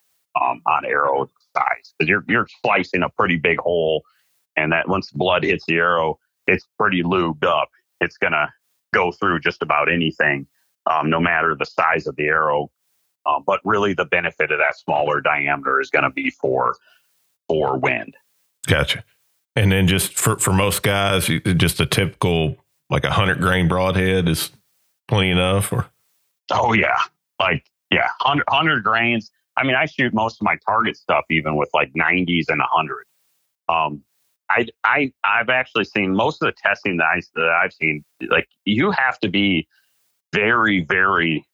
Speaker 1: um, on arrow size because you're you're slicing a pretty big hole, and that once the blood hits the arrow, it's pretty lubed up. It's gonna go through just about anything, um, no matter the size of the arrow. Um, but really, the benefit of that smaller diameter is going to be for for wind.
Speaker 2: Gotcha. And then just for for most guys, just a typical like a hundred grain broadhead is plenty enough. Or
Speaker 1: oh yeah, like yeah, 100, 100 grains I mean, I shoot most of my target stuff even with like 90s and 100. Um, I, I, I've actually seen most of the testing that, I, that I've seen, like you have to be very, very,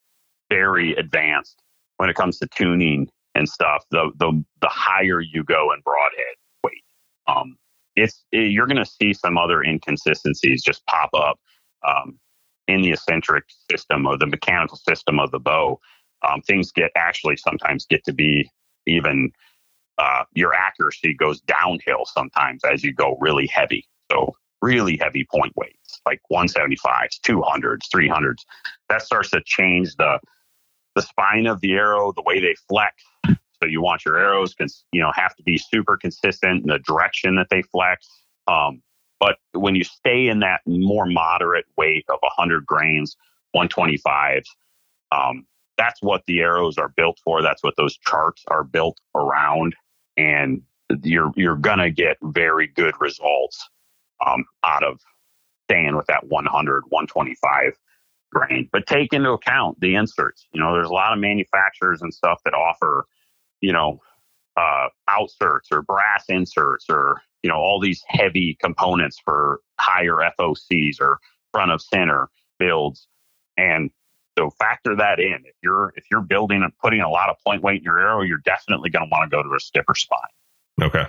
Speaker 1: very advanced when it comes to tuning and stuff. The, the, the higher you go in broadhead weight, um, it's, it, you're going to see some other inconsistencies just pop up, um, in the eccentric system or the mechanical system of the bow um, things get actually sometimes get to be even uh, your accuracy goes downhill sometimes as you go really heavy. So really heavy point weights, like 175s, 200s, 300s. That starts to change the the spine of the arrow, the way they flex. So you want your arrows, you know, have to be super consistent in the direction that they flex. Um, but when you stay in that more moderate weight of 100 grains, 125s, um, that's what the arrows are built for. That's what those charts are built around, and you're you're gonna get very good results um, out of staying with that 100, 125 grain. But take into account the inserts. You know, there's a lot of manufacturers and stuff that offer, you know, uh, outserts or brass inserts or you know all these heavy components for higher FOCs or front of center builds, and so factor that in. If you're if you're building and putting a lot of point weight in your arrow, you're definitely going to want to go to a stiffer spine.
Speaker 2: Okay,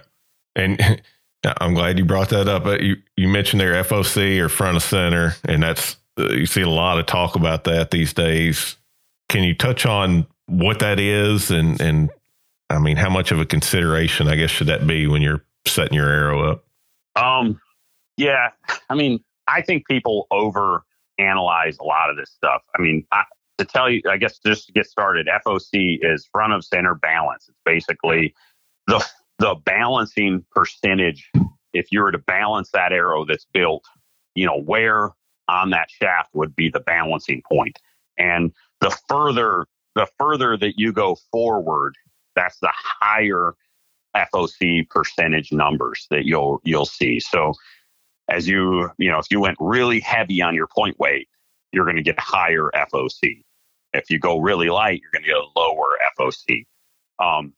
Speaker 2: and <laughs> I'm glad you brought that up. You you mentioned their FOC or front of center, and that's uh, you see a lot of talk about that these days. Can you touch on what that is, and and I mean, how much of a consideration, I guess, should that be when you're setting your arrow up?
Speaker 1: Um, yeah, I mean, I think people over analyze a lot of this stuff. I mean, I, to tell you, I guess just to get started, FOC is front of center balance. It's basically the the balancing percentage. If you were to balance that arrow that's built, you know, where on that shaft would be the balancing point. And the further the further that you go forward, that's the higher FOC percentage numbers that you'll you'll see. So as you you know, if you went really heavy on your point weight, you're going to get higher FOC. If you go really light, you're going to get a lower FOC. Um,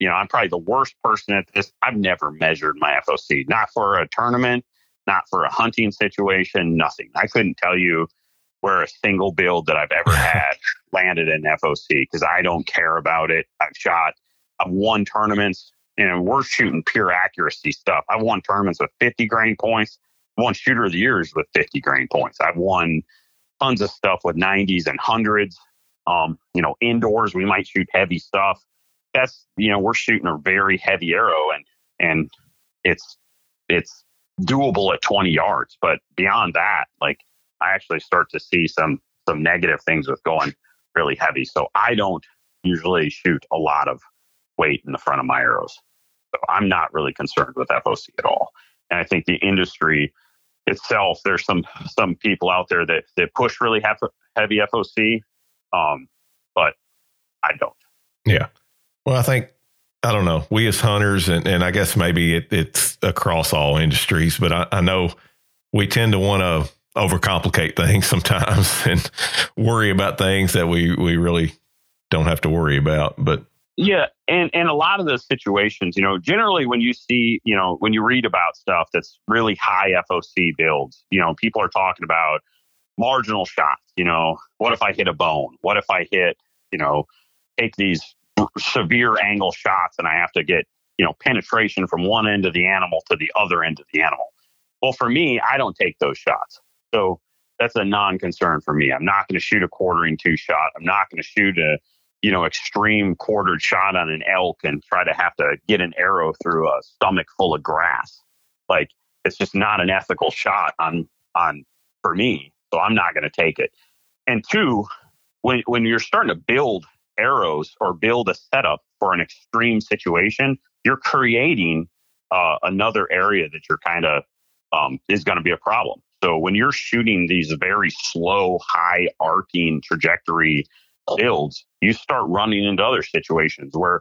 Speaker 1: you know, I'm probably the worst person at this. I've never measured my FOC, not for a tournament, not for a hunting situation, nothing. I couldn't tell you where a single build that I've ever <laughs> had landed in FOC because I don't care about it. I've shot, I've won tournaments, and we're shooting pure accuracy stuff. I've won tournaments with 50 grain points. I've won shooter of the years with 50 grain points. I've won tons of stuff with 90s and hundreds. Um, you know, indoors we might shoot heavy stuff that's you know we're shooting a very heavy arrow and and it's it's doable at 20 yards. But beyond that like i actually start to see some some negative things with going really heavy. So i don't usually shoot a lot of weight in the front of my arrows. So i'm not really concerned with foc at all. And i think the industry itself there's some some people out there that that push really heavy foc um but i don't.
Speaker 2: Yeah well, I think I don't know. We as hunters, and, and I guess maybe it, it's across all industries, but I, I know we tend to want to overcomplicate things <laughs> sometimes and worry about things that we we really don't have to worry about. But
Speaker 1: yeah, and and a lot of those situations, you know, generally when you see, you know, when you read about stuff that's really high FOC builds, you know, people are talking about marginal shots. You know, what if I hit a bone? What if I hit, you know, take these severe angle shots and I have to get, you know, penetration from one end of the animal to the other end of the animal. Well, for me, I don't take those shots. So that's a non concern for me. I'm not going to shoot a quartering to shot. I'm not going to shoot a, you know, extreme quartered shot on an elk and try to have to get an arrow through a stomach full of grass. Like it's just not an ethical shot on, on for me. So I'm not going to take it. And two, when, when you're starting to build arrows or build a setup for an extreme situation, you're creating uh, another area that you're kind of um, is going to be a problem. So when you're shooting these very slow, high arcing trajectory builds, you start running into other situations where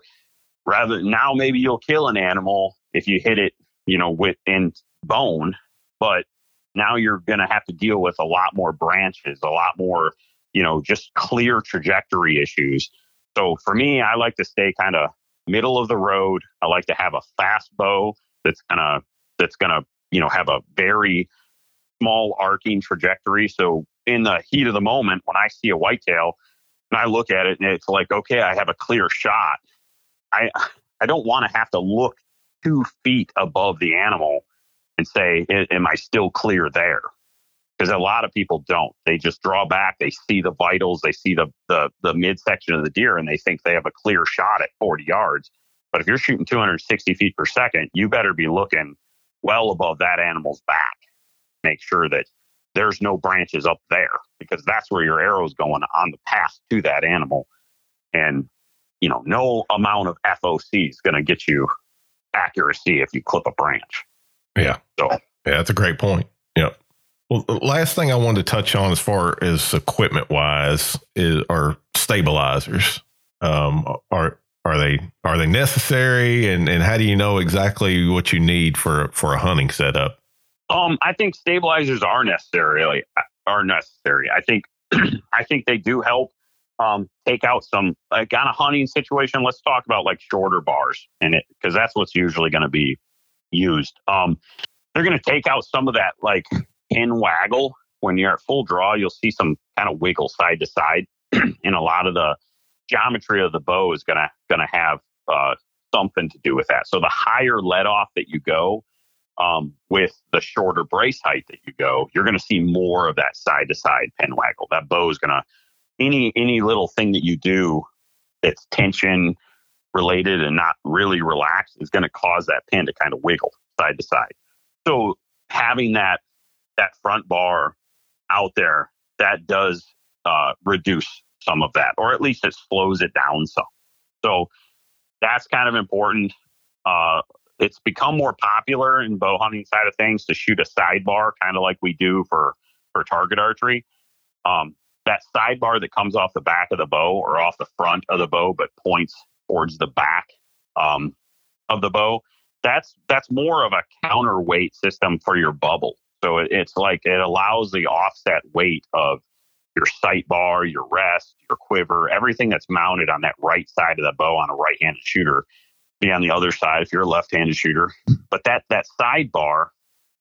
Speaker 1: rather now maybe you'll kill an animal if you hit it, you know, within bone, but now you're going to have to deal with a lot more branches, a lot more, you know, just clear trajectory issues. So for me, I like to stay kind of middle of the road. I like to have a fast bow that's gonna that's gonna you know have a very small arcing trajectory. So in the heat of the moment, when I see a whitetail and I look at it and it's like, okay, I have a clear shot. I I don't want to have to look two feet above the animal and say, am I still clear there? Because a lot of people don't. They just draw back. They see the vitals. They see the, the the midsection of the deer, and they think they have a clear shot at 40 yards. But if you're shooting 260 feet per second, you better be looking well above that animal's back. Make sure that there's no branches up there because that's where your arrow's going on the path to that animal. And, you know, no amount of FOC is going to get you accuracy if you clip a branch.
Speaker 2: Yeah. So, yeah, that's a great point. Yep. Well, the last thing I wanted to touch on as far as equipment wise is are stabilizers. Um, are are they are they necessary and, and how do you know exactly what you need for for a hunting setup?
Speaker 1: Um, I think stabilizers are necessary. Are necessary. I think <clears throat> I think they do help um, take out some like on a hunting situation. Let's talk about like shorter bars and it because that's what's usually going to be used. Um, they're going to take out some of that like pin waggle when you're at full draw. You'll see some kind of wiggle side to side, <clears throat> and a lot of the geometry of the bow is gonna gonna have uh, something to do with that. So the higher let off that you go, um, with the shorter brace height that you go, you're to see more of that side to side pin waggle. That bow is to any any little thing that you do that's tension related and not really relaxed is going to cause that pin to kind of wiggle side to side. So having that that front bar out there that does uh, reduce some of that, or at least it slows it down some. So that's kind of important. Uh, it's become more popular in bow hunting side of things to shoot a sidebar, kind of like we do for for target archery. Um, that sidebar that comes off the back of the bow or off the front of the bow, but points towards the back um, of the bow. That's that's more of a counterweight system for your bubble. So it, it's like it allows the offset weight of your sight bar, your rest, your quiver, everything that's mounted on that right side of the bow on a right-handed shooter be on the other side if you're a left-handed shooter. But that that sidebar,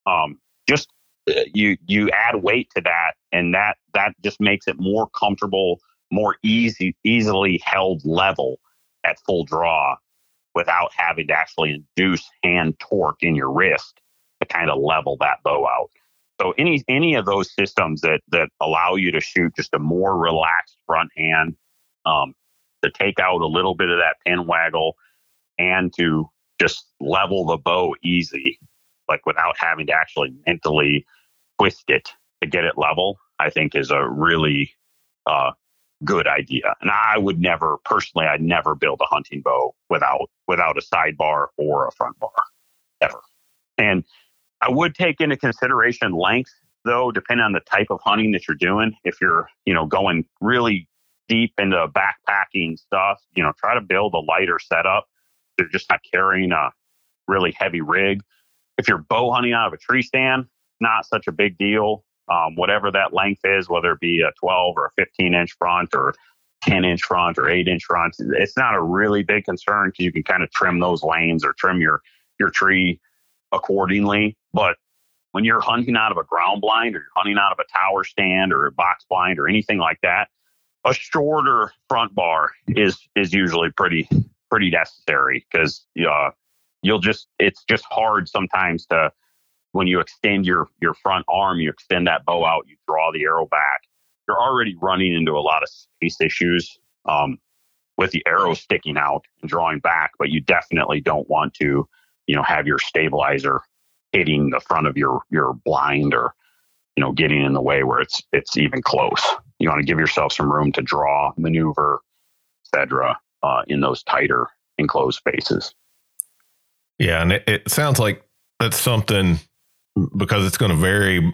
Speaker 1: um, just uh, you you add weight to that, and that that just makes it more comfortable, more easy, easily held level at full draw, without having to actually induce hand torque in your wrist to kind of level that bow out. So any any of those systems that that allow you to shoot just a more relaxed front hand, um, to take out a little bit of that pin waggle, and to just level the bow easy, like without having to actually mentally twist it to get it level, I think is a really uh, good idea. And I would never personally, I'd never build a hunting bow without without a sidebar or a front bar ever. And I would take into consideration length though, depending on the type of hunting that you're doing. If you're, you know, going really deep into backpacking stuff, you know, try to build a lighter setup they're just not carrying a really heavy rig. If you're bow hunting out of a tree stand, not such a big deal. Um, whatever that length is, whether it be a 12 or a 15 inch front or 10 inch front or 8 inch front, it's not a really big concern because you can kind of trim those lanes or trim your your tree accordingly. But when you're hunting out of a ground blind or you're hunting out of a tower stand or a box blind or anything like that, a shorter front bar is is usually pretty pretty necessary because uh, you'll just it's just hard sometimes to when you extend your your front arm, you extend that bow out, you draw the arrow back. You're already running into a lot of space issues um, with the arrow sticking out and drawing back, but you definitely don't want to, you know, have your stabilizer hitting the front of your your blind or you know getting in the way where it's it's even close. You want to give yourself some room to draw, maneuver, etc uh, in those tighter enclosed spaces.
Speaker 2: Yeah, and it, it sounds like that's something because it's going to vary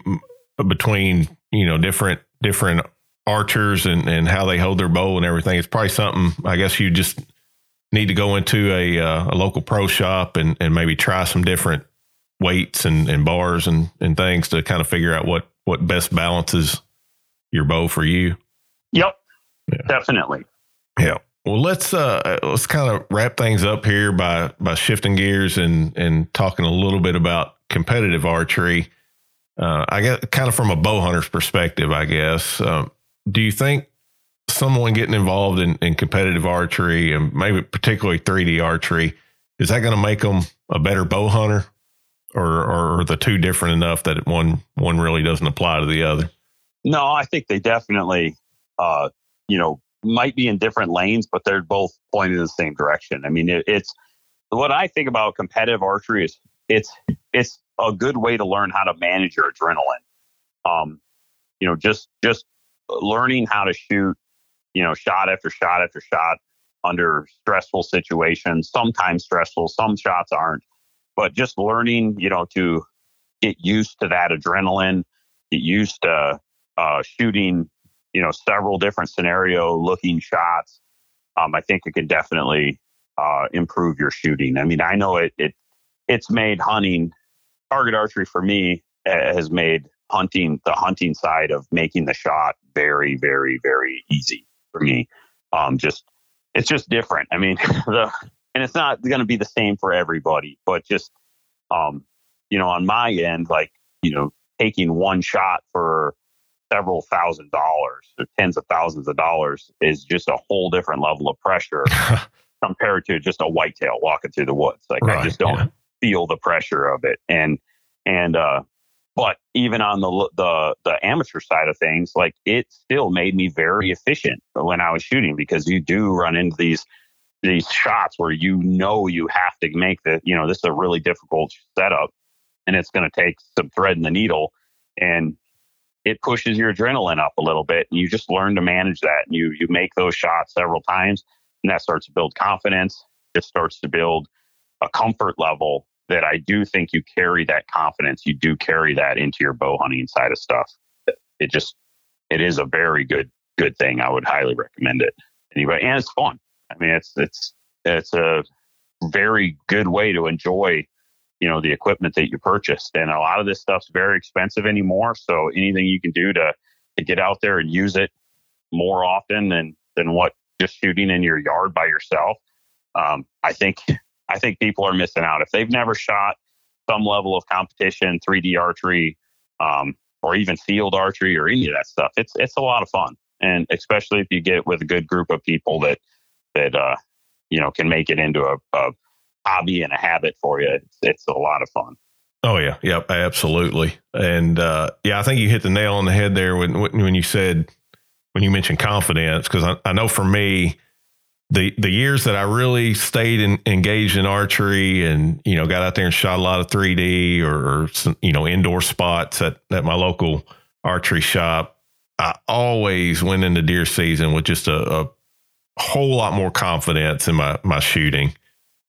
Speaker 2: between you know different different archers and and how they hold their bow and everything. It's probably something I guess you just need to go into a uh, a local pro shop and and maybe try some different weights and and bars and and things to kind of figure out what what best balances your bow for you.
Speaker 1: Yep, yeah. definitely.
Speaker 2: Yeah. Well, let's uh, let's kind of wrap things up here by by shifting gears and and talking a little bit about competitive archery. Uh, I guess kind of from a bow hunter's perspective, I guess. Um, do you think someone getting involved in, in competitive archery and maybe particularly 3D archery is that going to make them a better bow hunter, or, or are the two different enough that one one really doesn't apply to the other?
Speaker 1: No, I think they definitely, uh, you know, might be in different lanes, but they're both pointing in the same direction. I mean, it, it's what I think about competitive archery is it's it's a good way to learn how to manage your adrenaline. Um, you know, just just learning how to shoot, you know, shot after shot after shot under stressful situations. Sometimes stressful, some shots aren't. But just learning, you know, to get used to that adrenaline, get used to uh, shooting, you know, several different scenario looking shots. Um, I think it can definitely uh, improve your shooting. I mean, I know it, it it's made hunting target archery for me has made hunting the hunting side of making the shot very, very, very easy for me. Um, just it's just different. I mean, <laughs> the and it's not going to be the same for everybody, but just um, you know, on my end, like you know, taking one shot for several thousand dollars or tens of thousands of dollars is just a whole different level of pressure <laughs> compared to just a whitetail walking through the woods. Like right, I just don't yeah. feel the pressure of it. And and uh but even on the the the amateur side of things, like it still made me very efficient when I was shooting because you do run into these these shots where you know you have to make the you know this is a really difficult setup and it's going to take some thread in the needle and it pushes your adrenaline up a little bit and you just learn to manage that and you you make those shots several times and that starts to build confidence. It starts to build a comfort level that I do think you carry that confidence. You do carry that into your bow hunting side of stuff. It just it is a very good good thing. I would highly recommend it. Anyway and it's fun. I mean it's it's it's a very good way to enjoy you know the equipment that you purchased. And a lot of this stuff's very expensive anymore. So anything you can do to, to get out there and use it more often than than what just shooting in your yard by yourself um, i think i think people are missing out if they've never shot some level of competition 3d archery um, or even field archery or any of that stuff it's it's a lot of fun and especially if you get with a good group of people that that uh, you know can make it into a, a hobby and a habit for you. It's, it's a lot of fun.
Speaker 2: Oh yeah, yep, absolutely. And uh, yeah, I think you hit the nail on the head there when when you said when you mentioned confidence because I, I, know for me the the years that I really stayed in, engaged in archery and you know got out there and shot a lot of 3D or, or some, you know indoor spots at at my local archery shop, I always went into deer season with just a, a whole lot more confidence in my my shooting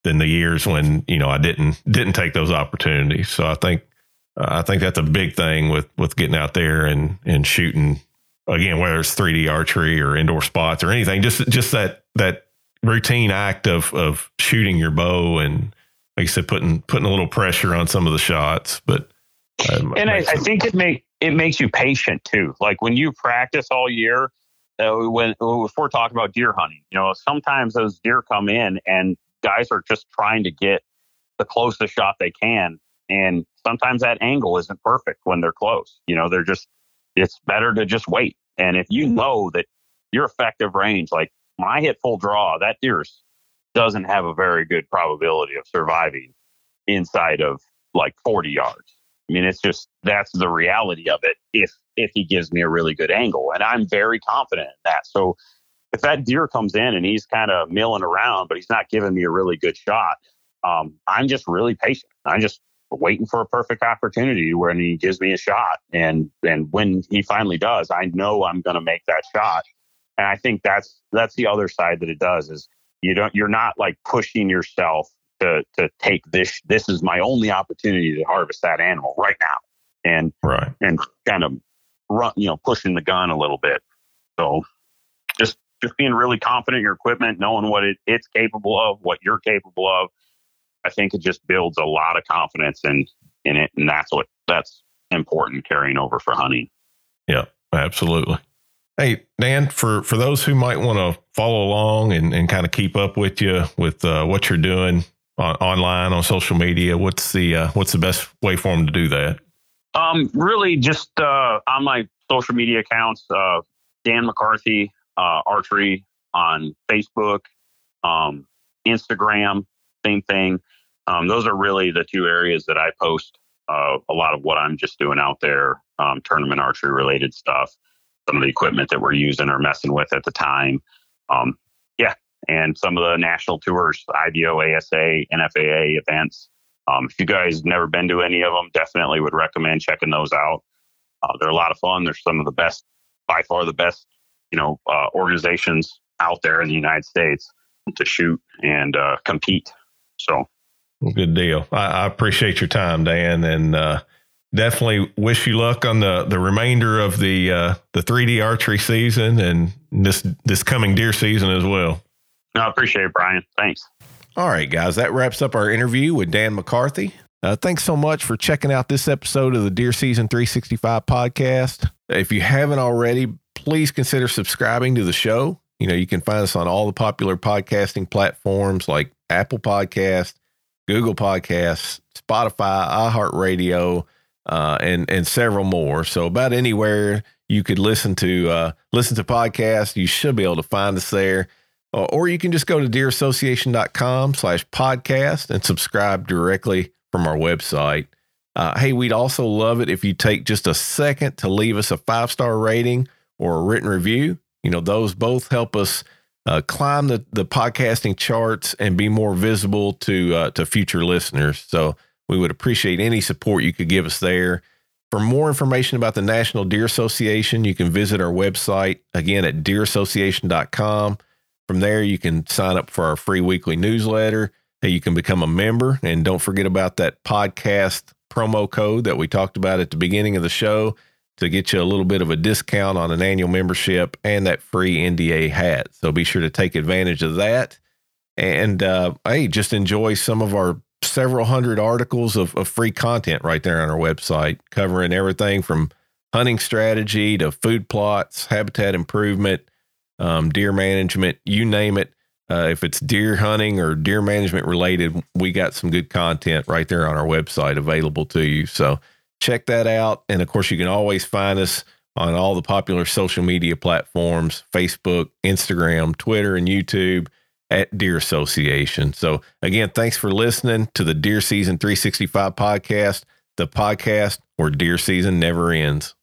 Speaker 2: than the years when you know I didn't didn't take those opportunities. So I think uh, I think that's a big thing with with getting out there and and shooting again, whether it's 3D archery or indoor spots or anything. Just just that that routine act of of shooting your bow and like you said, putting putting a little pressure on some of the shots. But
Speaker 1: um, and I, I think it make it makes you patient too. Like when you practice all year. Uh, when if we're talking about deer hunting, you know, sometimes those deer come in and guys are just trying to get the closest shot they can. And sometimes that angle isn't perfect when they're close. You know, they're just, it's better to just wait. And if you know that your effective range, like when I hit full draw, that deer doesn't have a very good probability of surviving inside of like 40 yards. I mean, it's just that's the reality of it. If if he gives me a really good angle, and I'm very confident in that. So if that deer comes in and he's kind of milling around, but he's not giving me a really good shot, um, I'm just really patient. I'm just waiting for a perfect opportunity when he gives me a shot. And and when he finally does, I know I'm going to make that shot. And I think that's that's the other side that it does is you don't you're not like pushing yourself to to take this this is my only opportunity to harvest that animal right now and
Speaker 2: right
Speaker 1: and kind of run you know pushing the gun a little bit so just just being really confident in your equipment, knowing what it, it's capable of, what you're capable of. I think it just builds a lot of confidence in in it, and that's what that's important carrying over for hunting.
Speaker 2: Yeah, absolutely. Hey Dan, for for those who might want to follow along and, and kind of keep up with you with uh, what you're doing on, online on social media, what's the uh, what's the best way for them to do that?
Speaker 1: Um, really, just uh, on my social media accounts, uh, Dan McCarthy uh, archery on Facebook, um, Instagram, same thing. Um, those are really the two areas that I post uh, a lot of what I'm just doing out there, um, tournament archery related stuff, some of the equipment that we're using or messing with at the time. Um, yeah, and some of the national tours, IBO, ASA, NFAA events. Um, if you guys never been to any of them, definitely would recommend checking those out. Uh, they're a lot of fun. They're some of the best, by far the best, you know, uh, organizations out there in the United States to shoot and uh, compete. So,
Speaker 2: good deal. I, I, appreciate your time, Dan, and uh, definitely wish you luck on the the remainder of the uh, the 3D archery season and this this coming deer season as well.
Speaker 1: No, I appreciate it, Brian. Thanks.
Speaker 2: All right, guys, that wraps up our interview with Dan McCarthy. Uh, thanks so much for checking out this episode of the Deer Season 365 podcast. If you haven't already, please consider subscribing to the show. You know, you can find us on all the popular podcasting platforms like Apple Podcast, Google Podcasts, Spotify, iHeartRadio, uh, and and several more. So about anywhere you could listen to uh, listen to podcasts, you should be able to find us there. Uh, or you can just go to deerassociation.com slash podcast and subscribe directly from our website. Uh, hey, we'd also love it if you take just a second to leave us a five star rating or a written review. You know, those both help us uh, climb the, the podcasting charts and be more visible to to future listeners. So we would appreciate any support you could give us there. For more information about the National Deer Association, you can visit our website again at deerassociation.com. From there, you can sign up for our free weekly newsletter. You can become a member. And don't forget about that podcast promo code that we talked about at the beginning of the show to get you a little bit of a discount on an annual membership and that free NDA hat. So be sure to take advantage of that. And uh, hey, just enjoy some of our several hundred articles of, of free content right there on our website, covering everything from hunting strategy to food plots, habitat improvement, um, deer management, you name it. Uh, if it's deer hunting or deer management related, we got some good content right there on our website available to you. So check that out. And of course, you can always find us on all the popular social media platforms Facebook, Instagram, Twitter, and YouTube at Deer Association. So, again, thanks for listening to the Deer Season 365 podcast, the podcast where deer season never ends.